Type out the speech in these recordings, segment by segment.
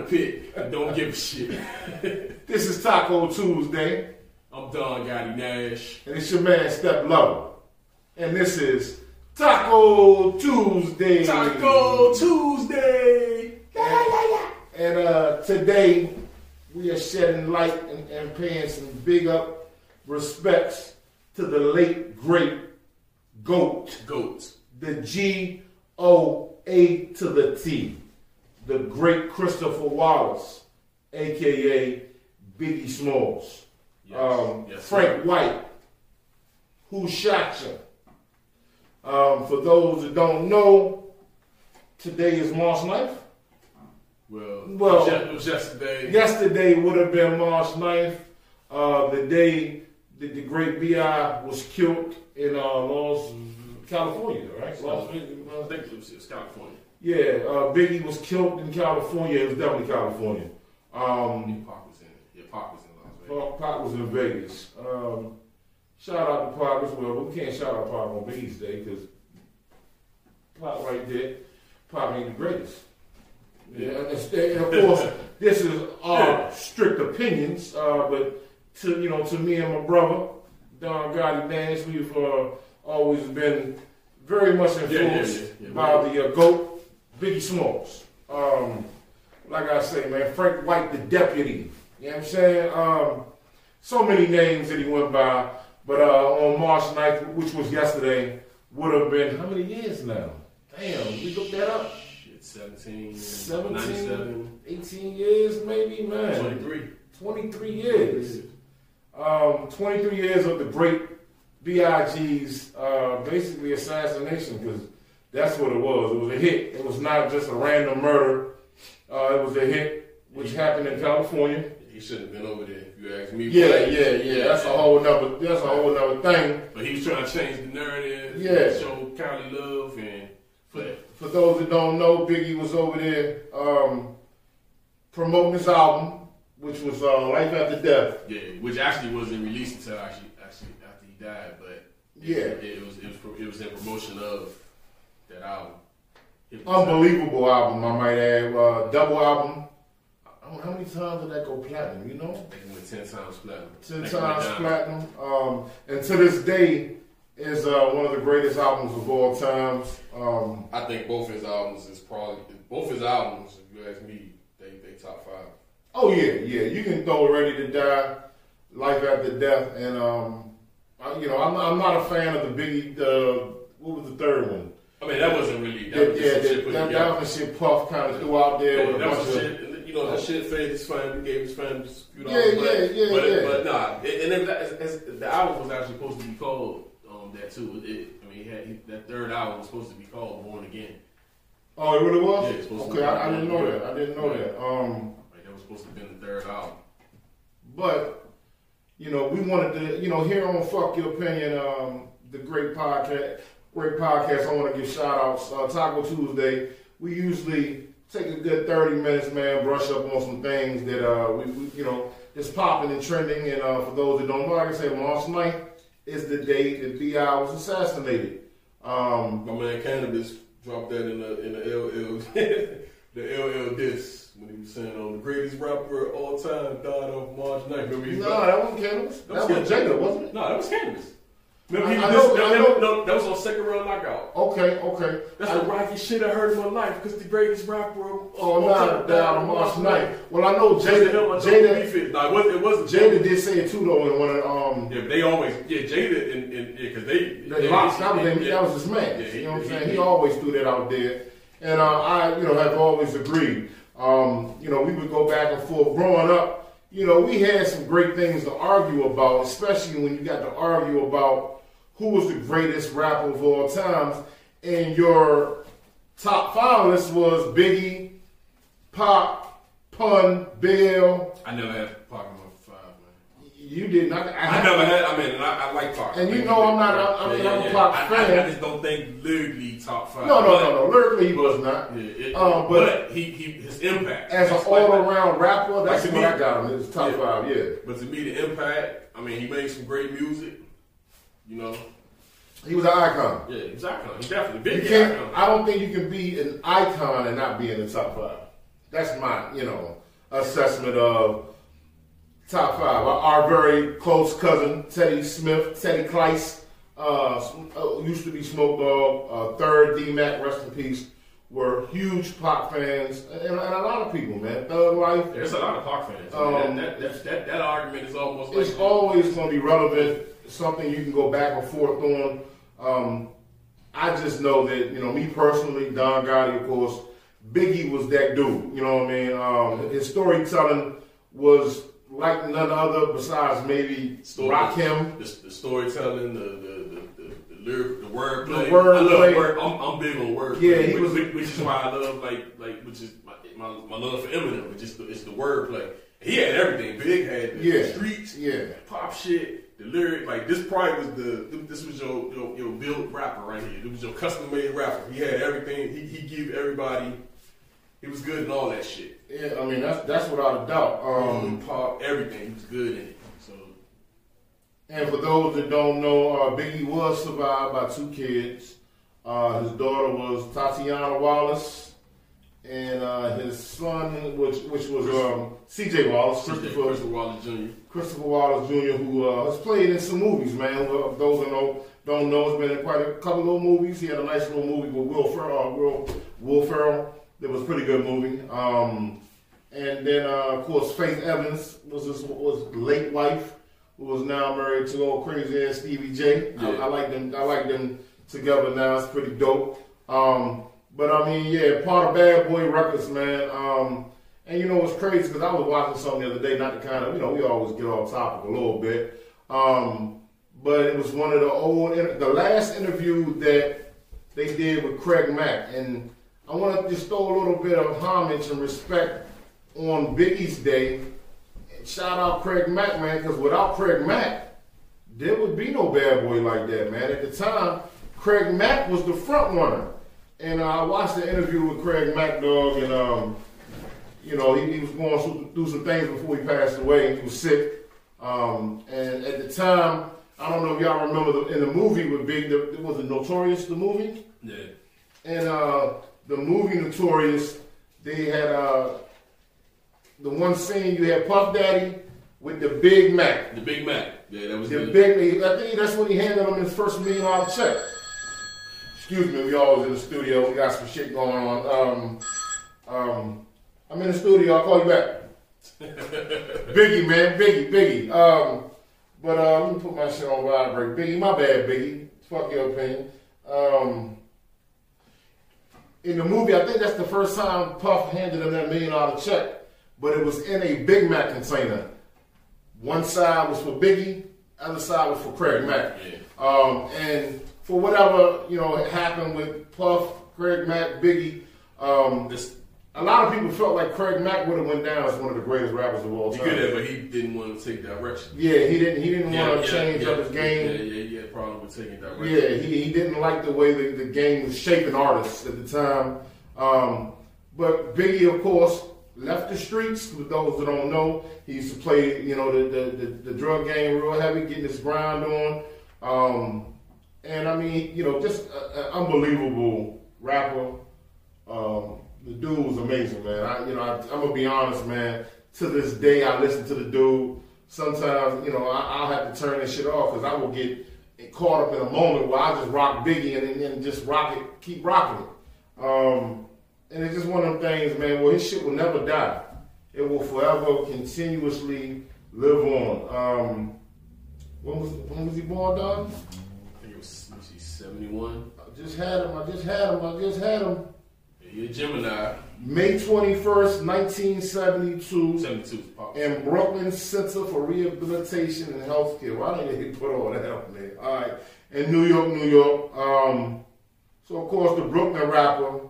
the pit. I don't give a shit. This is Taco Tuesday, I'm Don Gotti Nash. and it's your man Step Lover, and this is Taco Tuesday. Taco Tuesday. And uh, today we are shedding light and, and paying some big up respects to the late great goat, Goat. the G O A to the T, the great Christopher Wallace, aka Biggie Smalls, Yes. um, Yes, Frank sir. White, who shot you. Um, for those that don't know, today is March 9th. Well, Well- it was- yesterday. Yesterday would have been March 9th, uh, the day that the great B.I. was killed in uh, Los California, right? Vegas, I think it was California. Yeah, uh, Biggie was killed in California. It was definitely California. Um, Pac was in it. Yeah, Pac was in Las Vegas. Pac was in Vegas. Um, shout out to Pac as well, but we can't shout out Pac on Biggie's Day because Pac right there, Pac ain't the greatest. Yeah, and and of course, this is our strict opinions, uh, but to you know, to me and my brother Don Gotti Nash, we've uh, always been very much yeah, influenced yeah, yeah. by the uh, goat Biggie Smalls. Um, like I say, man, Frank White, the deputy. You know what I'm saying? Um, so many names that he went by, but uh, on March 9th, which was yesterday, would have been how many years now? Damn, we looked that up. Shit, 17, 17, 18 years, maybe, man. 23. 23 years. Um, 23 years of the great B.I.G.'s uh, basically assassination, because that's what it was. It was a hit. It was not just a random murder. Uh, it was a hit which happened in California. He shouldn't have been over there, if you ask me. Yeah, yeah, yeah. That's a whole nother. That's a whole nother thing. But he was trying to change the narrative. Yeah. Show Cali love and. But For those that don't know, Biggie was over there um, promoting his album, which was uh, Life After Death. Yeah, which actually wasn't released until actually actually after he died, but Yeah. it, it was it was it was in promotion of that album. It was- Unbelievable album, I might add. Uh, double album. I don't know, how many times did that go platinum? You know, I think it went ten times platinum. ten I think it went times platinum. Um, and to this day, is uh, one of the greatest albums of all times. Um, I think both his albums is probably both his albums. If you ask me, they they top five. oh yeah, yeah. You can throw Ready to Die, Life After Death, and um, I, you know, I'm not, I'm not a fan of the Biggie. The what was the third one? I mean, that wasn't really that That, was yeah, some shit that, that, that was shit Puff kind of threw out there Yeah, with that was shit. You know, that shit faded his fame, gave his fame just a few Yeah, but, yeah, yeah, but, yeah. but nah, it, and it, it's- it's- the album was actually supposed to be called um, that too. It, I mean, he had, he, that third album was supposed to be called Born Again. Oh, it really was. Yeah, to okay, be- I, I didn't know that. I didn't know Yeah. that. Um, Like that was supposed to have been the third album. but you know, we wanted to, you know, here on Fuck Your Opinion, um, the great podcast, great podcast. I want to give shout outs. Uh, Taco Tuesday. We usually take a good thirty minutes, man, brush up on some things that uh, we, we you know, is popping and trending. And uh, for those that don't know, like I said, March 9th is the day that Bi was assassinated. Um, My man Canibus dropped that in the in the LL the LL disc when he was saying, "Oh, the greatest rapper of all time died on March 9th." Remember he No, that wasn't Canibus. That was Jada, wasn't it? No, that was Canibus. Remember, he I- I was know- that, I know. no, that was on Second Round Knockout. Okay, okay. That's I- the rockiest shit I heard in my life because the greatest rapper of Oh, all no, time down on March 9th. Well, I know Jada, Jada, Jada, no, it wasn't. It wasn't Jada did say it too, though, in one of um, Yeah, but they always yeah Jada and, and yeah because they the yeah, locks. That was, yeah, that was his man. Yeah, you know what I'm saying? he- He always threw that out there, and uh, I, you know, have always agreed. Um, you know, we would go back and forth. Growing up, you know, we had some great things to argue about, especially when you got to argue about who was the greatest rapper of all times, and your top finalist was Biggie, Pop, Pun, Bill. I never had Pac in my five man. You did not. I never had. I mean, I, I like Pac. And you know I'm not- I- I mean, I'm a Pac I, fan. I, I just don't think lyrically top five. No, no, but, no, no. Lyrically, he was not. Yeah, it, Um, but, but- he, he his impact As an that's like- all-around rapper, that's Like what me. I got him. His top Yeah. five, yeah. But to me, the impact. I mean, he made some great music. You know, He was an icon. yeah, he's an icon. He definitely You big can't. icon. I don't think you can be an icon and not be in the top five. That's my, you know, assessment of top five. Our, very close cousin Teddy Smith, Teddy Kleiss, uh, uh, used to be Smoke Dog. Uh, third D Mac, rest in peace. Were huge pop fans, and, and a lot of people, man. Thug Life, There's a lot of Pac fans. Um, that, that, that, that, argument is almost like it's always going to be relevant, something you can go back and forth on. Um, I just know that, you know, me personally, Don Gotti, of course, Biggie was that dude. You know what I mean? Um, his storytelling was like none other besides maybe Story. Rakim. the, the storytelling, the the the, the, the lyric, the wordplay. The wordplay. I love word. I'm, I'm big on wordplay. Yeah, he which, was- which, which is why I love like like which is my my, my love for Eminem. It's just the, it's the wordplay. He had everything. Big had the Yeah. streets, Yeah. pop shit, the lyric. Like this probably was the this was your your, your built rapper right here. It was your custom made rapper. He had everything. He he give everybody. He was good in all that shit. Yeah, I mean, that's that's without a doubt. Um, pop, everything. He was good in it. So And for those that don't know, uh, Biggie was survived by two kids. Uh, his daughter was Tatiana Wallace, and uh, his son, which which was um, C.J. Wallace, Christopher Christopher Wallace Jr. Christopher Wallace Jr., who uh, has played in some movies. Man, well, those that know don't know, has been in quite a couple little movies. He had a nice little movie with Will Ferrell. Uh, Will, Will Ferrell. That was a pretty good movie. Um, and then, uh, of course, Faith Evans was his was late wife, who was now married to old crazy ass Stevie J. I, Yeah. I like them. I like them together now. It's pretty dope. Um, but I mean, yeah, part of Bad Boy Records, man. Um, and you know what's crazy? Because I was watching something the other day, not to kind of, you know, we always get off topic a little bit. Um, but it was one of the old, the last interview that they did with Craig Mack. And I want to just throw a little bit of homage and respect on Biggie's day. Shout out Craig Mack, man, because without Craig Mack, there would be no bad boy like that, man. At the time, Craig Mack was the front runner. And uh, I watched the interview with Craig Mack, and, um, you know, he, he was going through, some things before he passed away. He was sick. Um, and at the time, I don't know if y'all remember the, in the movie with Big, the, was it Notorious, the movie? Yeah. And uh, the movie Notorious, they had uh, the one scene you had Puff Daddy with the Big Mac. The Big Mac. Yeah, that was The the, big, I think that's when he handed him his first million dollar check. Excuse me, we always in the studio. We got some shit going on. Um, um, I'm in the studio. I'll call you back. Biggie, man, Biggie, Biggie. Um, but uh, let me put my shit on vibrate. Biggie, my bad, Biggie. Fuck your opinion. Um, in the movie, I think that's the first time Puff handed him that million dollar check, but it was in a Big Mac container. One side was for Biggie, other side was for Craig Mack. Yeah. Um, and for whatever you know happened with Puff, Craig Mack, Biggie, um, This, a lot of people felt like Craig Mack would have went down as one of the greatest rappers of all time. he could have, but he didn't want to take direction. Yeah, he didn't. He didn't want to change yeah, up his game. Yeah, yeah, he had a problem with taking direction. Yeah, he, he didn't like the way the, the game was shaping artists at the time. Um, but Biggie, of course, left the streets. For those that don't know, he used to play, you know, the the, the, the drug game real heavy, getting his grind on. Um, and I mean, you know, just an unbelievable rapper. Um, the dude was amazing, man. I, you know, I, I'm gonna be honest, man. To this day, I listen to the dude. Sometimes, you know, I, I'll have to turn this shit off because I will get caught up in a moment where I just rock Biggie and then just rock it, keep rocking it. Um, and it's just one of them things, man. Well, his shit will never die. It will forever, continuously live on. Um, when was when was he born, Don? Was let me see, 71. I just had him. I just had him. I just had him. Yeah, a Gemini. May 21st, 1972, 72 in Brooklyn Center for Rehabilitation and Healthcare. Why don't they put all that up there? All right. In New York, New York. Um, so, of course, the Brooklyn rapper,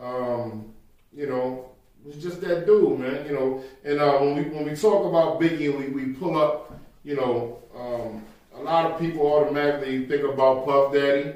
um, you know, was just that dude, man. You know, and uh, when we when we talk about Biggie, we, we pull up, you know, um, a lot of people automatically think about Puff Daddy,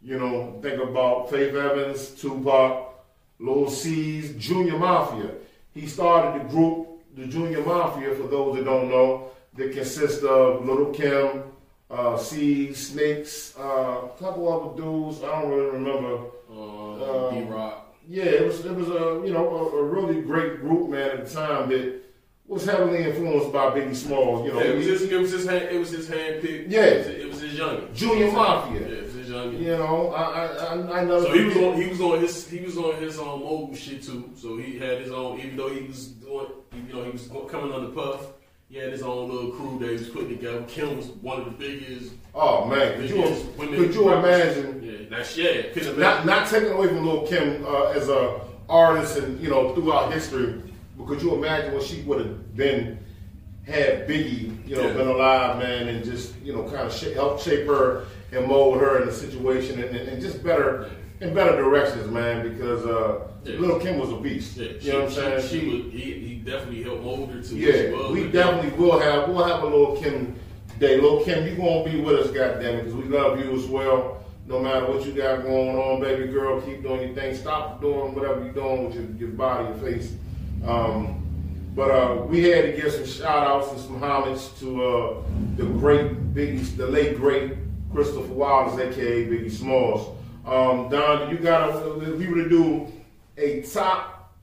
you know, think about Faith Evans, Tupac, Lil Cease, Junior Mafia. He started the group, the Junior Mafia, for those that don't know, that consists of Little Kim, uh, C, Snakes, uh, a couple other dudes. I don't really remember. Um, Um, D Rock. Yeah, it was it was a you know a, a really great group, man, at the time that was heavily influenced by Biggie Smalls. You know, it was his, it was his hand, it was his hand picked. Yeah. it was, it was his youngin. Junior Mafia. Yeah, it was his youngin. you know, I I I, never. So he was on he was on his he was on his own mobile shit too. So he had his own even though he was doing you know he was coming on the puff. He had his own little crew that he was putting together. Kim was one of the biggest. Oh man, could you could you imagine? Yeah, that's yeah. Not not taking away from Lil Kim uh, as a artist and you know throughout history, but could you imagine what she would have been had Biggie you know Yeah. been alive, man, and just you know kind of sh- help shape her and mold her in the situation and, and, and just better in better directions, man, because uh, Yeah. Lil Kim was a beast. Yeah, you she, know what I'm saying? She, she would, he, he definitely helped mold her to Yeah, we definitely will have we'll have a little Kim day. Little Kim, you gonna be with us, goddamn it, because we love you as well. No matter what you got going on, baby girl, keep doing your thing. Stop doing whatever you're doing with your, your body, your face. Um, but uh, we had to give some shout outs and some homage to uh, the great Biggie, the late great Christopher Wallace, aka Biggie Smalls. Um, Don, you got to, if you were to do a top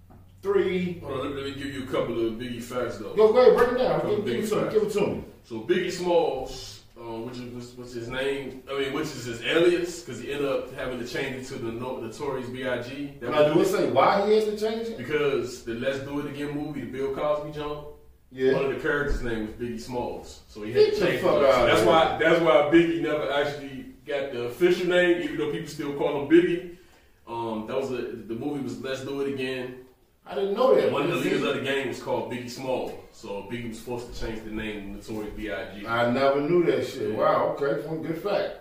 three, Hold on, let me, let me give you a couple of Biggie facts though. go, go ahead, break it down. Give, give, it to me, give it to me. So Biggie Smalls, which is what's his name? I mean, which is his alias, because he ended up having to change it to the no- Notorious B.I.G. That Now, do say why he had to change it? because the Let's Do It Again movie, the Bill Cosby joint. Yeah. One of the characters' name was Biggie Smalls, so he had to change it. fuck. So that's here. why that's why Biggie never actually got the official name, even though people still call him Biggie. Um, that was a, the movie was Let's Do It Again. I didn't know that. One of the leaders of the game was called Biggie Small, so Biggie was forced to change the name to Notorious B.I.G. I never knew that shit. Yeah. Wow, okay, one good fact.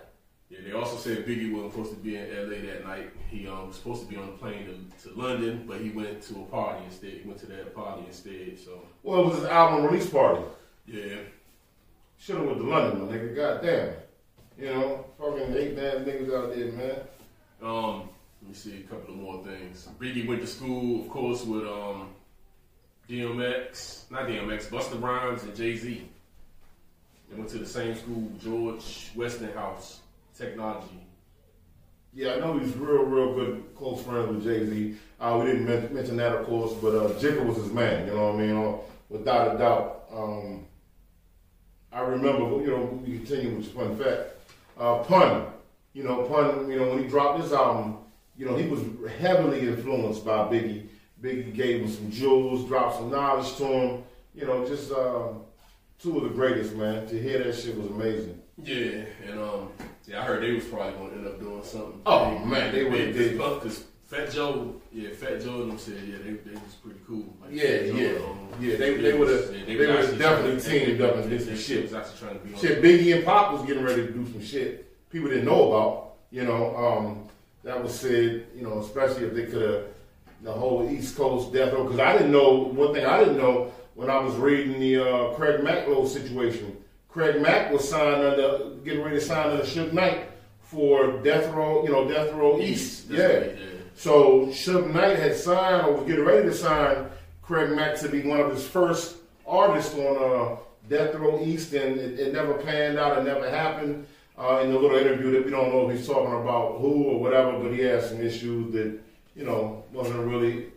Yeah, they also said Biggie wasn't supposed to be in LA that night. He um, was supposed to be on the plane to, to London, but he went to a party instead. He went to that party instead. So Well, it was his album release party. yeah, Should have went to London, my nigga. Goddamn. You know, fucking eight nine niggas out there, man. um, let me see a couple of more things. Biggie went to school, of course, with um, DMX, not DMX, Busta Rhymes and Jay Z. They went to the same school, George Westinghouse Technology. Yeah, I know he's real, real good, close friends with Jay Z. Uh, we didn't men- mention that, of course, but uh, Jigga was his man. You know what I mean? Uh, without a doubt. Um, I remember, you know, we continue with fun fact. Uh, Pun, you know, Pun, you know, when he dropped this album, you know, he was heavily influenced by Biggie. Biggie gave him some jewels, dropped some knowledge to him. You know, just uh, two of the greatest, man. To hear that shit was amazing. Yeah, and um, yeah, I heard they was probably gonna end up doing something. Oh, man, they would've big, did. Because Fat Joe, yeah, Fat Joe and them said, yeah, they, they was pretty cool. Like, Yeah, Joe, yeah. um, Yeah, they- they would've- was- they was would've definitely teamed up and did they- some they shit. was actually trying to be. Shit, Biggie and Pop was getting ready to do some shit people didn't know about. You know, um, that was said. You know, especially if they could have the whole East Coast death row. Because I didn't know one thing. I didn't know when I was reading the uh, Craig Macklow situation. Craig Mack was signed under, getting ready to sign under Suge Knight for Death Row. You know, Death Row East. Yeah. right, yeah. So Suge Knight had signed or was getting ready to sign Craig Mack to be one of his first artists on uh, Death Row East, and it, it never panned out. It never happened. Uh, in the little interview that we don't know if he's talking about who or whatever, but he had some issues that you know, wasn't really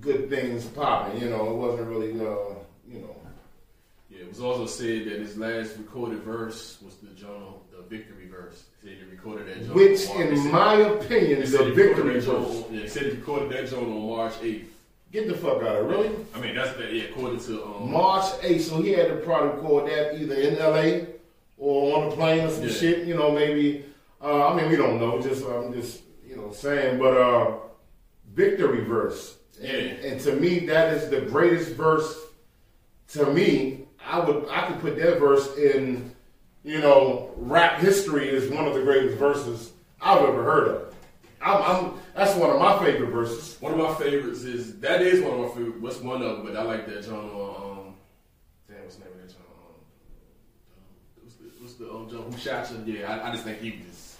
good things popping. You know, it wasn't really, uh, you know. Yeah, it was also said that his last recorded verse was the journal, the victory verse. He said he recorded that journal. Which, in he my opinion, said is a victory that verse. Yeah, he said he recorded that journal on March 8th. Get the fuck out of it, really? I mean, that's that. Yeah, according to um, March 8th, so he had to probably record that either in LA or on a plane or some Yeah. shit, you know, maybe. Uh, I mean, we don't know, just I'm just, you know, saying, but uh, victory verse. Yeah. And, and to me, that is the greatest verse. To me, I would I could put that verse in, you know, rap history is one of the greatest verses I've ever heard of. I'm, I'm that's one of my favorite verses. One of my favorites is that is one of my favorite. What's one of them? But I like that journal. Um, damn, what's the name of that journal? Um, what's the, the um. Who shot you? Yeah, I, I just think he was just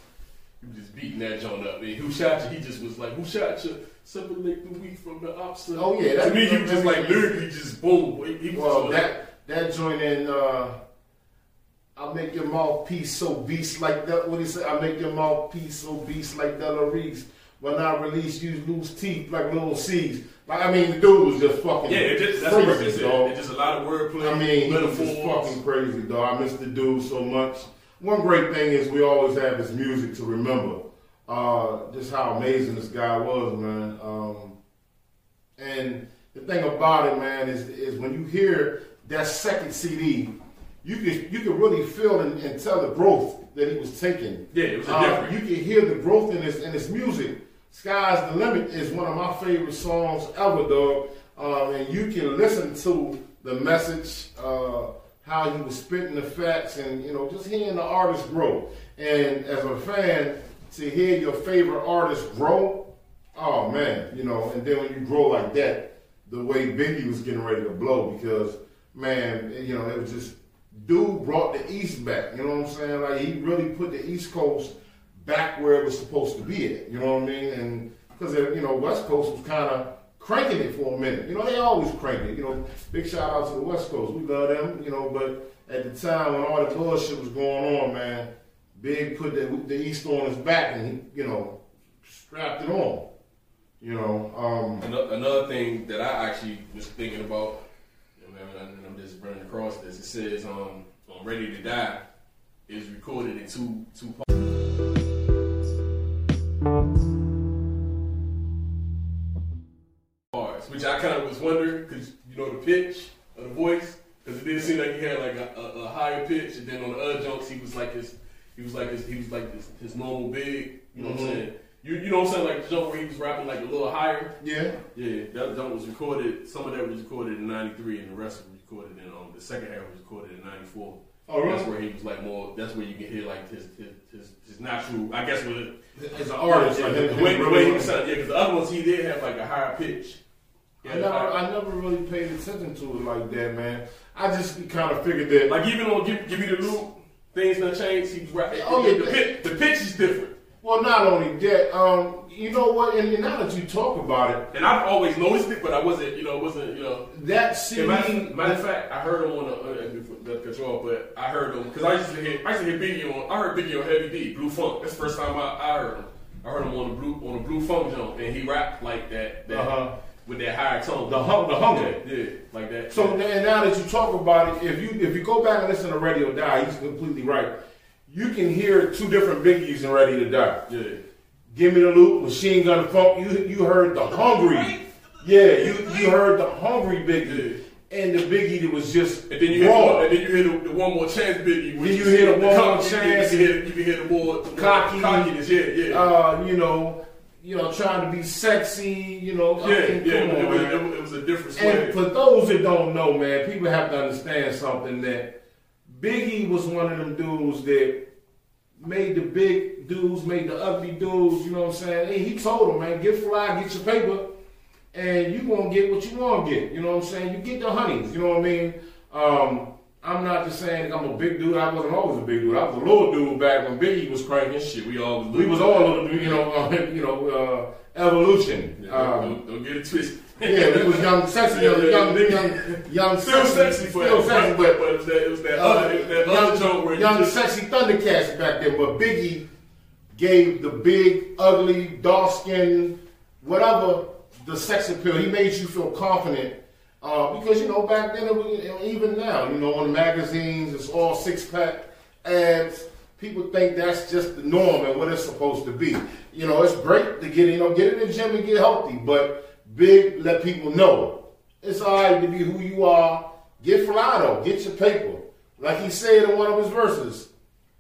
he was just beating that joint up. Man, who shot you? He just was like, who shot you? Separate the wheat from the ox. Oh, yeah, to me he was just like lyrically just boom. He, Well, that that joint in uh, I'll make your mouthpiece so beast like that. What he say? I make your mouthpiece so beast like Della Reese. When I release, you lose teeth like Lil Cease. Like I mean, the dude was just fucking yeah, it just that's what crazy, said. dog. It's just a lot of wordplay. I mean, he was just fucking crazy, dog. I miss the dude so much. One great thing is we always have his music to remember. Uh, just how amazing this guy was, man. Um, and the thing about it, man, is is when you hear that second CD, you can you can really feel and, and tell the growth that he was taking. Yeah, it was a Uh, different. you can hear the growth in his in his music. "Sky's the Limit" is one of my favorite songs ever, dog. Um, and you can listen to the message, uh, how he was spitting the facts, and you know, just hearing the artist grow. And as a fan, to hear your favorite artist grow, oh man, you know. And then when you grow like that, the way Biggie was getting ready to blow, because man, you know, it was just dude brought the East back. You know what I'm saying? Like he really put the East Coast back where it was supposed to be at. You know what I mean? And because you know West Coast was kind of cranking it for a minute. You know they always crank it. You know, big shout out to the West Coast. We love them. You know, but at the time when all the bullshit was going on, man, Big put the, the East on his back and you know, strapped it on. You know, um, Ano- Another thing that I actually was thinking about, you know, and I'm just running across this. It says um, on "Ready to Die" is recorded in two two parts, which I kind of was wondering because you know the pitch of the voice, because it didn't seem like he had like a, a, a higher pitch, and then on the other jumps he was like his, he was like his, he was like his, his normal big, you know what I'm Mhm. saying? You, you know what I'm saying? Like the jump where he was rapping like a little higher. yeah. Yeah, that jump was recorded. Some of that was recorded in '93, and the rest was recorded in um the second half was recorded in '94. Oh, really? That's where he was like more. That's where you can hear like his his his, his natural. I guess with As an artist, yeah, like, the, the way, the way he was sounding. Yeah, because the other ones he did have like a higher pitch. I never, I never really paid attention to it like that, man. I just kind of figured that. like even on give, give me the loot, things done changed. He was rapping. Oh, the, yeah, the, pitch, the pitch is different. Well, not only that, um, you know what? And now that you talk about it, And I've always noticed it, but I wasn't, you know, it wasn't, you know. that Yeah, CD, matter, matter of fact, I heard him on the, uh, control, but I heard him because I used to hear I used to hear Biggie on. I heard Biggie on Heavy D, Blue Funk. That's the first time I, I heard him. I heard him on the blue on the Blue Funk jump, and he rapped like that, that Uh-huh. With that higher tone. the hung, the hunger. yeah, yeah, like that. So and now that you talk about it, if you if you go back and listen to Ready to Die, he's completely right. You can hear two different Biggies in Ready to Die. yeah, Give me the loot, Machine Gun Funk. You you heard the hungry, yeah. You you heard the hungry Biggie, and the Biggie that was just and then you hear, raw. the, and then you hear the, the one more chance Biggie. Then you hear the one more chance. You, can hear, you can hear the more the more Cocky. cockiness. Yeah, yeah. uh, you know, you know, trying to be sexy. You know, yeah, yeah, come but on, it was, it was- it was a different And for those that don't know, man, people have to understand something that Biggie was one of them dudes that made the big dudes, made the ugly dudes, you know what I'm saying? And he told them, man, get fly, get your paper, and you gonna get what you wanna get. You know what I'm saying? You get the honeys, you know what I mean? Um, I'm not just saying I'm a big dude. I wasn't always a big dude. I was a little dude back when Biggie was cranking. Shit, we all We was all, little, you know, uh, you know, uh, evolution. Yeah, Um, don't, don't get it twisted. yeah, we was young, sexy, young, young, yeah. young, young, Still sexy, but, still sexy, but but it was that, it was that uh, other, it was that young, other joke where young just, sexy Thundercats back then. But Biggie, gave the big, ugly, dark skinned, whatever the sex appeal. He made you feel confident. Uh, because you know back then, was, even now, you know, on the magazines, it's all six pack ads. People think that's just the norm and what it's supposed to be. You know, it's great to get you know get in the gym and get healthy, but big let people know it's all right to be who you are. Get fly get your paper. Like he said in one of his verses,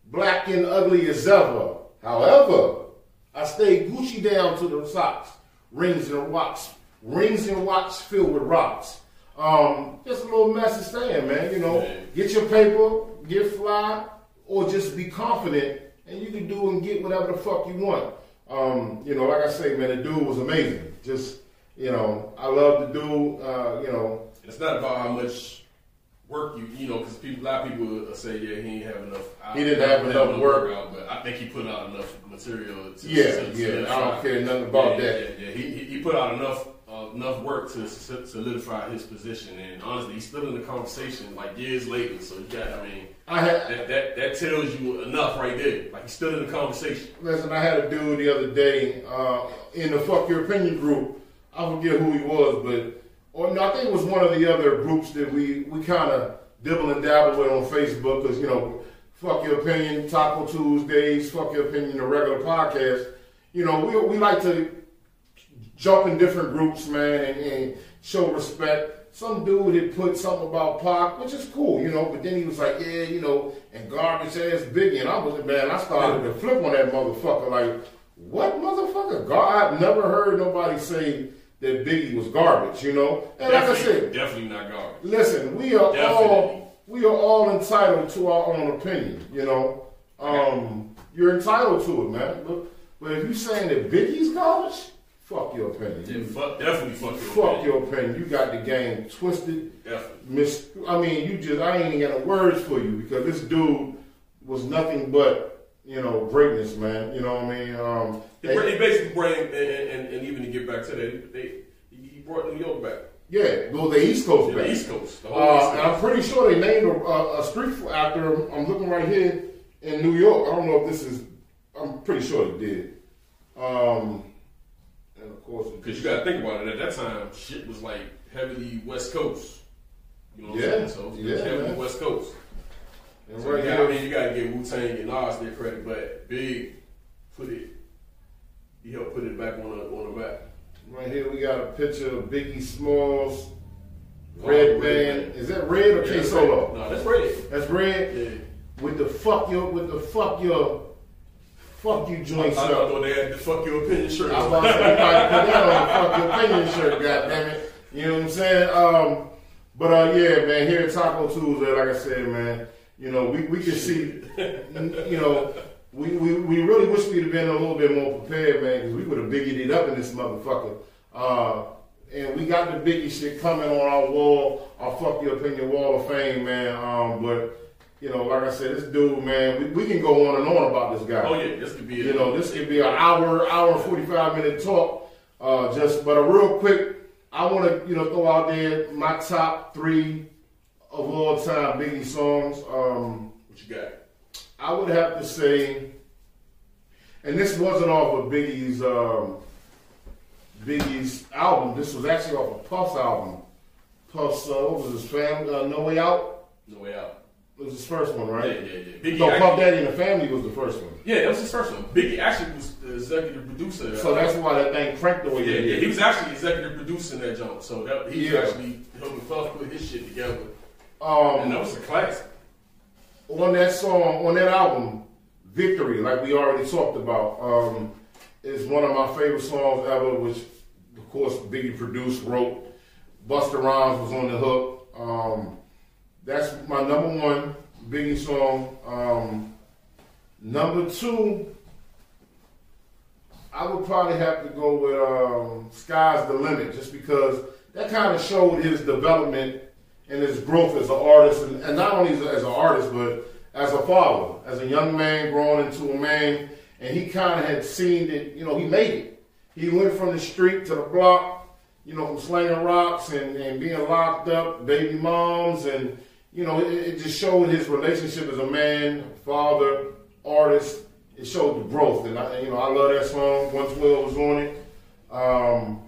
black and ugly as ever. However, I stay Gucci down to the socks, rings and rocks, rings and watch filled with rocks. Um, just a little message saying, man, you know, get your paper, get fly, or just be confident, and you can do and get whatever the fuck you want. Um, you know, like I say, man, the dude was amazing. Just, you know, I love the dude. Uh, you know, It's not about how much work you, you know, because people, a lot of people say, yeah, he ain't have enough. He didn't have enough work. out, but I think he put out enough material. To, Yeah, to- to yeah, I don't care nothing about yeah, that. Yeah, yeah. He he put out enough uh, enough work to solidify his position, and honestly, he's still in the conversation like years later. So you got, I mean, I had that that that tells you enough right there. Like he's still in the conversation. Listen, I had a dude the other day uh, in the Fuck Your Opinion group. I forget who he was, but or no, I think it was one of the other groups that we we kind of dibble and dabble with on Facebook because you know, Fuck Your Opinion, Taco Tuesdays, Fuck Your Opinion, the regular podcast. You know, we we like to jump in different groups, man, and, and show respect. Some dude had put something about Pac, which is cool, you know, but then he was like, yeah, you know, and garbage ass Biggie. And I was, man, I started to flip on that motherfucker like, what motherfucker? God, I've never heard nobody say that Biggie was garbage, you know? And like I Definitely, said, definitely not garbage. listen, we are Definitely. all we are all entitled to our own opinion, you know. Um, you're entitled to it, man. But, but if you're saying that Biggie's garbage, fuck your opinion. Yeah, You fuck, definitely fuck your fuck opinion. your opinion. You got the game twisted. Definitely. Mis- I mean, you just I ain't even got no words for you because this dude was nothing but you know greatness, man. You know what I mean? Um, He, br- he basically brought, and, and, and, even to get back to that, they, he brought New York back. yeah, well, the East Coast To back. the East Coast. Uh, East and I'm pretty sure they named a, a, a street after him. I'm looking right here in New York. I don't know if this is. I'm pretty sure they did. Um, course, Because you got to think about it. At that time, shit was like heavily West Coast. You know what Yeah, I'm saying? So yeah, heavily man. West Coast. and So right you I mean, you got to give Wu Tang and Nas their credit, but Big put it. He helped put it back on the on the map. right here, we got a picture of Biggie Smalls, oh, Red Oh, Man. Red Man. Is that Red or Yeah, K Solo? red. No, that's red. That's Red. Yeah. With the fuck your, with the fuck your, fuck you I, joints I up. thought they had the fuck your opinion shirt. I was about to say, put that on the fuck your opinion shirt, goddammit. You know what I'm saying? Um, but uh, yeah, man, here at Taco Tuesday, like I said, man, you know, we, we can see, you know, we, we, we really wish we'd have been a little bit more prepared, man, because we would have biggied it up in this motherfucker. Uh, and we got the biggie shit coming on our wall, our fuck your opinion wall of fame, man. Um, but you know, like I said, this dude, man, we, we can go on and on about this guy. oh yeah, this could be. You know, this could be an hour, hour and forty five minute talk. Uh, just, but a real quick, I want to you know throw out there my top three of all time Biggie songs. Um, What you got? I would have to say, and this wasn't off of Biggie's um, Biggie's album. This was actually off of Puff's album. Puff's uh, what was his family? Uh, no Way Out No way out. Was his first one, right? yeah, yeah. Biggie No, actually- Puff Daddy and the Family was the first one. Yeah, that was his first one. Biggie actually was the executive producer. So that's why that thing cranked the way yeah, it yeah, did. he was actually executive producing that jump. So that he was actually helping Puff put his shit together, Um, and that was a classic. on that song, on that album, Victory, like we already talked about, um, is one of my favorite songs ever, which of course Biggie produced, wrote. Busta Rhymes was on the hook. Um, that's my number one Biggie song. Um, number two, I would probably have to go with um, Sky's the Limit, just because that kind of showed his development and his growth as an artist, and, and not only as, as an artist, but as a father, as a young man growing into a man. And he kind of had seen that, you know, he made it. He went from the street to the block, you know, from slinging rocks and, and being locked up, baby moms, and, you know, it, it just showed his relationship as a man, father, artist, it showed the growth, and I, you know I love that song. One Twelve was on it, um,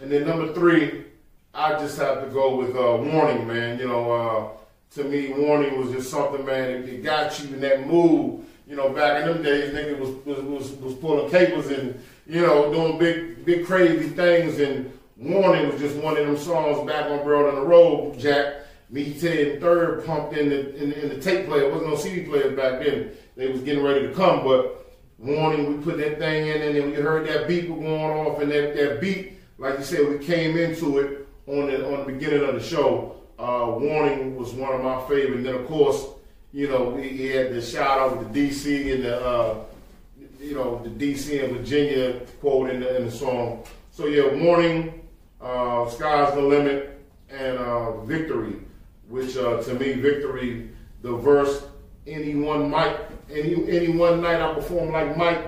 and then number three, I just have to go with uh, Warning, man. You know, uh, to me, Warning was just something, man. It, it got you in that mood. You know, back in them days, nigga was was was, was pulling capers and you know doing big big crazy things, and Warning was just one of them songs back on World on the Road, Jack. Me, Ted, Third pumped in the, in, in the tape player. It wasn't no CD player back then. They was getting ready to come, but warning, we put that thing in, and then we heard that beat going off, and that, that beat, like you said, we came into it on the on the beginning of the show. Uh, warning was one of my favorite. And then of course, you know, he had the shout out with the DC and the uh, you know the DC and Virginia quote in the, in the song. So yeah, warning, uh, sky's the limit, and uh, victory which uh, to me, victory, the verse, any one might, any, any one night I perform like Mike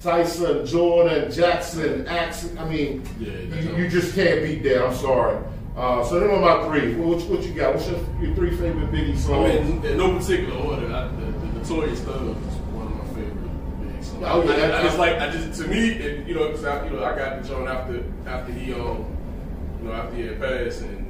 Tyson, Jordan, Jackson, Axel. I mean, Yeah, you, you just can't beat that. I'm sorry. Uh, so them are my three. What, what, what you got? What's your, your three favorite Biggie I songs? mean, in no particular order, I, the, the Notorious Thug is one of my favorite songs. Oh, yeah, I, I just like, I just to me, you know, cause I, you know, I got the joint after after he, um, you know, after he had passed, and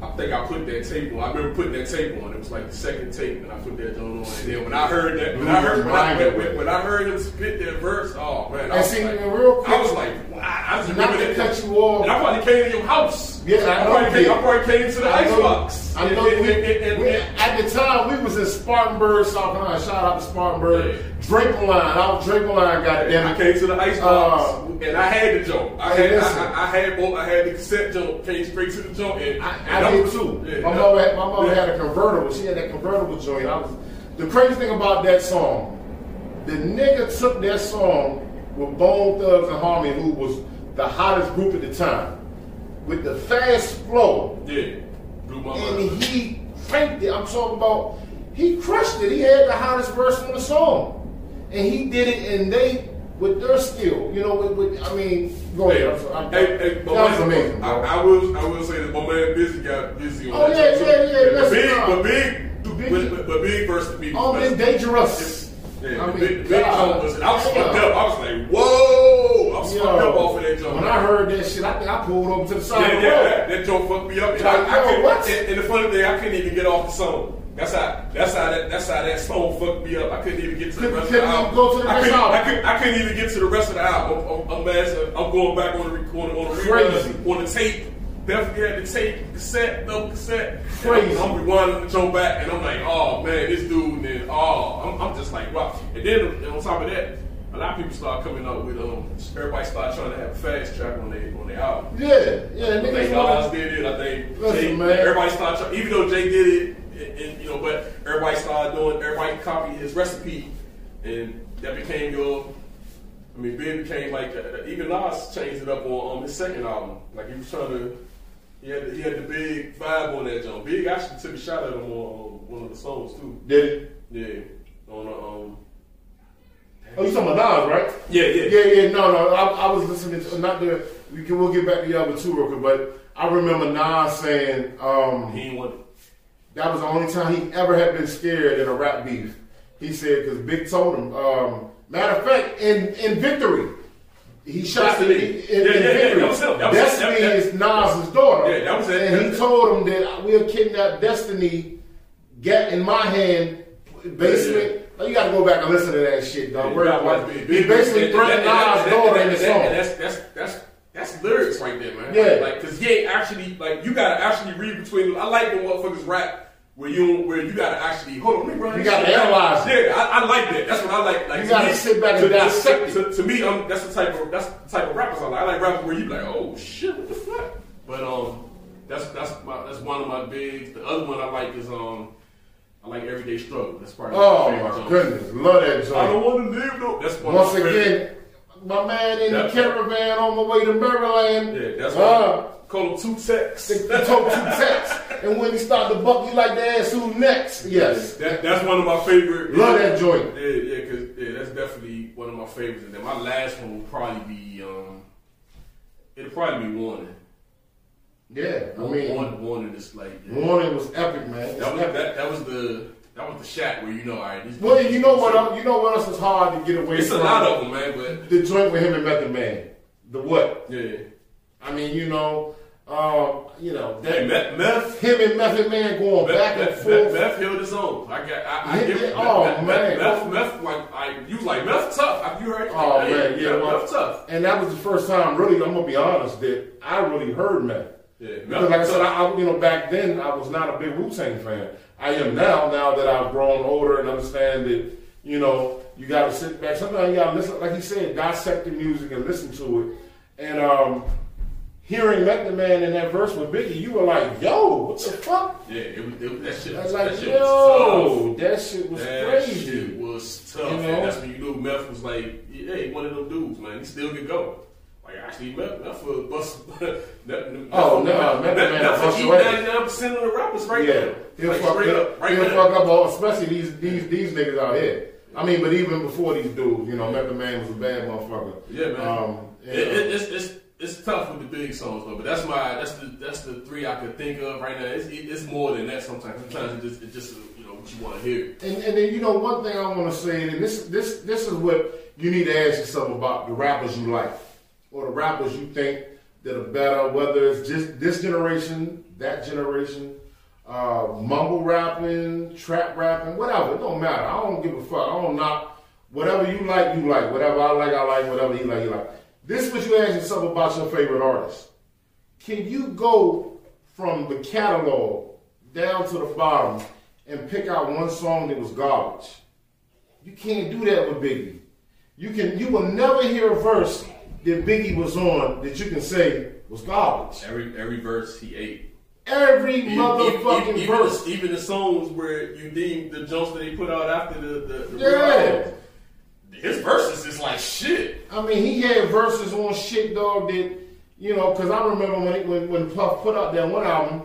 I think I put that tape on. I remember putting that tape on. It was like the second tape, and I put that joint on. And then when I heard that, when I heard when I, when, when, when I heard him spit that verse, oh man, I And was see, like, real quick- I was like, wow. I just remember that. cut you off. And I probably came to your house. Yeah, I know probably you came, did. I probably came to the I icebox. I know And- we, and- and- and- we- at the time we was in Spartanburg, South Carolina. Shout out to Spartanburg. Yeah. Draper line. I was Draper line. I it. came to the ice Uh, and I had the joke. I had. I, I, I had both. I had the cassette joke. Came straight to the joke. And, I, and I did too. Yeah, my mother, had, my mother yeah. had a convertible. She had that convertible joint. I was the crazy thing about that song. The nigga took that song with Bone Thugs and Harmony, who was the hottest group at the time, with the fast flow, Yeah, blew my and mind. he cranked it. I'm talking about. He crushed it. He had the hottest verse on the song, and he did it. And they, with their skill, you know, with, with I mean, go Hey, ahead. I'm, I'm, hey, hey, but that was amazing. I. I will. I will say that my man Busy got busy on Oh, that. yeah, joke, yeah, too. yeah, But big, right. but big, Big- but, but, big versus me. Oh, man, dangerous. Yeah, I mean, big, big God. was. I was Yeah. I was like, whoa! Was Yo, fucked up off of that joke. When I heard that shit, I think I pulled over to the side Yeah, of the yeah, road. that, that joke fucked me up. And Like, I, I yo, couldn't, what? And, and the funny thing, I couldn't even get off the song. That's how. That's how that. That's how that song fucked me up. I couldn't even get to the Couldn't- rest of the album. go to the I couldn't. I couldn't, I couldn't even get to the rest of the album. I'm, I'm, I'm, I'm going back on the rec- on, the- Crazy. on the tape. Definitely had the tape, cassette, no cassette. Crazy. I'm, I'm rewinding the joke back, and I'm like, oh man, this dude. And then, oh, I'm, I'm just like, wow. And then on top of that, a lot of people start coming up with um. Everybody start trying to have a fast track on their on their album. Yeah, yeah, I think Nas did it. I think Listen, Jay, man. everybody started, even though Jay did it, and, and, you know, but everybody started doing, everybody copied his recipe, and that became your. I mean, Big became like uh, even Nas changed it up on um, his second album. Like he was trying to, he had the, he had the big vibe on that joint. Big actually took a shot at him on, on one of the songs too. Did it? Yeah, on the um. Oh, you talking about Nas, right? Yeah, yeah, Yeah, yeah, no, no. I, I was listening to not the. We can we'll get back to the other two real quick, but I remember Nas saying um, He want. that was the only time he ever had been scared in a rap beef. He said because Big told him. Um, matter of fact, in in Victory, he shot Destiny. in, in, Yeah, in yeah, yeah, Victory. that was him. That was- Destiny that- that- is Nas's daughter. Yeah, that was it. And That- he that- told him that we'll kidnap Destiny, get in my hand, basement. You got to go back and listen to that shit, dog. Word That of big. He basically threatened Nas' daughter in the song. and That's that's that's that's lyrics right there, man. Yeah. Like, cause he ain't actually like you gotta actually read between. I like when motherfuckers rap where you where you gotta actually hold on. Let me run You gotta shit analyze. Yeah, I, I like that. That's what I like. Like You to gotta me- sit back and to, to- dissect to, to me, I'm, that's the type of that's the type of rappers I like. I like rappers where you be like, oh shit, what the fuck? But um, that's that's my, that's one of my bigs. The other one I like is um. I like Everyday Struggle. That's probably Oh favorite my song. goodness, love that joint. I don't want to live though. That's one Once of my favorite- again, my man in the That- caravan on my way to Maryland. Yeah, that's uh, why. Call them two texts. He told two texts, and when he started to buck, you like to ask who next. Yes, That, that's one of my favorite. love that joint. Yeah, yeah, cause yeah, that's definitely one of my favorites. And then my last one will probably be um, it'll probably be Warning. Yeah, I mean, Warning is like yeah. Warning was epic, man. It's that was epic. that, that was the that was the shot where you know, all right. Well, you know what? else- You know what else is hard to get away It's from? a lot of them, man. But The joint with him and Method Man. The what? yeah, I mean, you know, um, you know, hey, that, Meth, Meth, him and Method Man going Meth, back and Meth, forth. Meth, Meth held his own. I got, I, I Yeah, give yeah, it. oh, Meth, man. Meth, Meth, like, I, you was like Meth tough. Have you heard? Oh Hey, man, yeah, well, Meth tough. and that was the first time, really. I'm gonna be honest, that I really heard Meth. Yeah, Because like I said, I, I, you know, back then I was not a big Wu Tang fan. I am now. Now that I've grown older and understand that, you know, you got to sit back. Sometimes you got to listen, like he said, dissect the music and listen to it. And um, hearing Method Man in that verse with Biggie, you were like, "Yo, what the fuck?" yeah, it was, it that shit. I Was, like, that shit was "Yo, that shit was. That crazy." shit was tough. You know? And that's when you knew Meth was like, "Hey, one of them dudes, man. He still could go. Like actually, for bust. Meth, Oh, no, Meth Man bust ninety nine percent of the rappers right Yeah, now. he'll Like, fuck, up, right he'll now. fuck up all, especially these these these niggas out here. I mean, but even before these dudes, you know, Method Man was a bad motherfucker. Yeah, man. Um, you It, it, it's, it's it's tough with the big songs though, but that's my that's the that's the three I could think of right now. It's, it's more than that sometimes. Sometimes it just it just you know what you want to hear. And, and then you know one thing I want to say, and this this this is what you need to ask yourself about the rappers you like, or the rappers you think that are better, whether it's just this generation, that generation, uh, mumble rapping, trap rapping, whatever. It don't matter. I don't give a fuck. I don't knock. Whatever you like, you like. Whatever I like, I like. Whatever you like, you like. This is what you ask yourself about your favorite artist. Can you go from the catalog down to the bottom and pick out one song that was garbage? You can't do that with Biggie. You can you will never hear a verse that Biggie was on that you can say was garbage. Every every verse he ate. Every Even- motherfucking even, even, verse. the, even the songs where you deem the jumps that he put out after the the, the Yeah. his verses is like shit. I mean, he had verses on shit, dog. That you know, because I remember when, he, when when Puff put out that one album,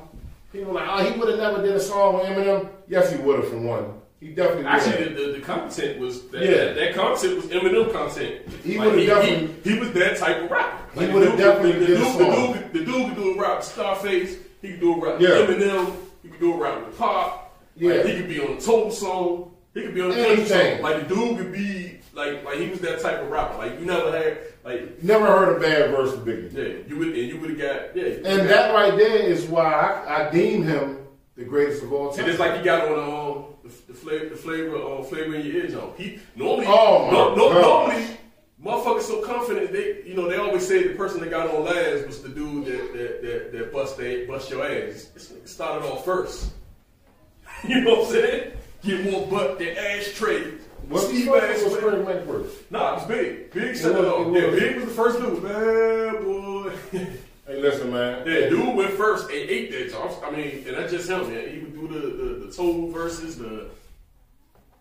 people were like, oh, he would have never did a song with Eminem. Yes, he would have from one. He definitely would. Actually, the, the, the content was that, Yeah. that, that content was Eminem content. He Like, would've he, definitely- he, he was that type of rapper. He Like, the would've dude- definitely the, the, dude, the dude, the dude could do a rap with Scarface. He could do a rap Yeah. Eminem. He could do a rap with Pop. Yeah. Like, he could be on a Total song. He could be on a Anything. song. Like the dude could be like like he was that type of rapper. Like you never had like Never heard a bad verse from Biggie. yeah you would and you would have got yeah. And got- that right there is why I, I deem him the greatest of all time. And it's like you got on um, the, the flavor, the flavor, uh, flavor in your ear jump. He normally, Oh, no, no, normally, motherfuckers so confident. They, you know, they always say the person that got on last was the dude that that that, that bust they bust your ass. This nigga started off first. you know what I'm saying? Get more butt than ashtray. What's the Steve fuck was way. Fred first? Nah, it was big. Big set it off. it Yeah, was. big was the first dude. Bad boy. Hey, listen, man. Yeah, dude went first and ate that job. I mean, and that's just him, man. He would do the the, the toll verses, the.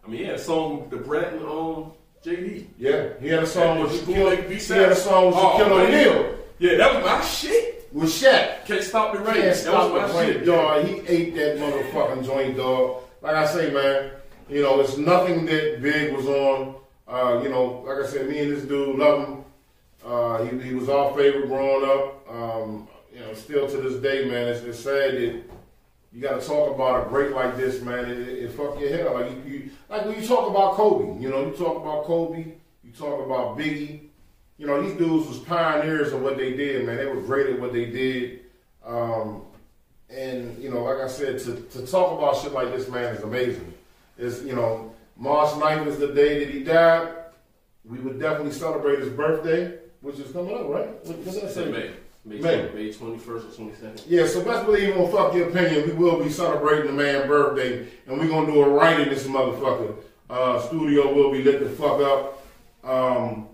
I mean, he had a song Da Brat and um JD. Yeah, he had a song Yeah, with the Shaquille. He had a song with Oh, Shaquille man. O'Neal Yeah, that was my shit. with Shaq. Can't stop the reign. Can't that stop was the my reign, shit, dog. He ate that motherfucking joint, dog. Like I say, man, you know, it's nothing that Big was on. Uh, you know, like I said, me and this dude love him. Uh, he, he was our favorite growing up. Um, you know, still to this day, man, it's, it's sad that you got to talk about a great like this, man. It, it, it fuck your head up. Like you, you, like when you talk about Kobe, you know, you talk about Kobe, you talk about Biggie. You know, these dudes was pioneers of what they did, man. They were great at what they did. Um, and you know, like I said, to, to talk about shit like this, man, is amazing. Is you know, March 9th is the day that he died. We would definitely celebrate his birthday, which is coming up, right? What, what's that It's say? May. May, May. May 21st or 22nd. Yeah, so best believe on fuck your opinion, we will be celebrating the man's birthday, and we're gonna do it right in this motherfucker. Uh, studio will be lit the fuck up. Um,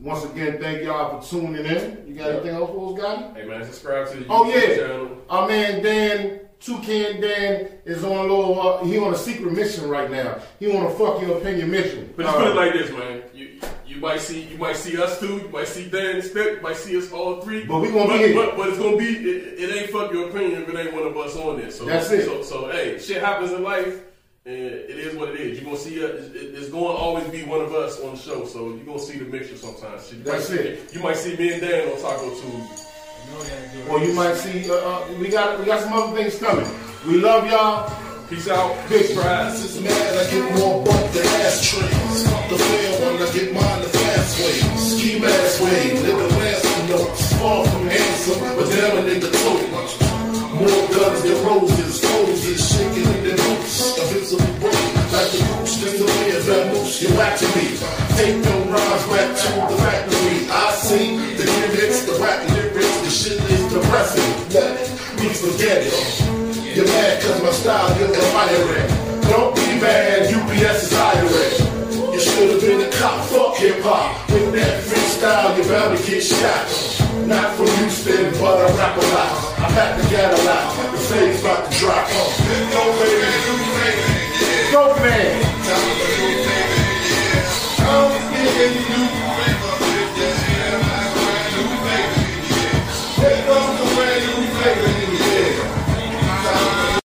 once again, thank y'all for tuning in. You got anything else, Wolves got? Hey man, subscribe to the YouTube Oh yeah, channel. our man Dan Toucan Dan is on a little. Uh, he on a secret mission right now. He on a fuck your opinion mission. But just Uh, put it like this, man. You you might see you might see us two, you might see Dan instead, you might see us all three. But we gonna but, be here. But, but it's gonna be it, it ain't fuck your opinion if it ain't one of us on there. So That's it. So so hey, shit happens in life. And it is what it is. You're gonna see us. it- It's going to always be one of us on the show. So you're gonna see the mixture sometimes. You That's might see, it. You might see me and Dan on Taco Tuesday. You know that, Or you might see. Uh, uh, we got we got some other things coming. We love y'all. Peace out. Big Surprise. This is mad, I get more butt than ashtrays. The fair one, I get mine the fast way. Ski mask way, living ransom notes. Far from handsome, but damn a nigga told More guns than roses, roses shaking in the boots. Invincible broke, like the boots, in the of that moose. You whack to me. Take no rhymes back to the factory. I see the gimmicks, the rap lyrics, the shit is depressing. Let me forget it. You're mad cause my style you're admiring. Don't be mad, UPS is hiring. Independent cop, fuck hip hop. With that freestyle, you're bound to get shot. Not from Houston, but I rap a lot. I pack the gat a lot. The flame's about to drop. Uh, no man, no man. No man. I'm getting you.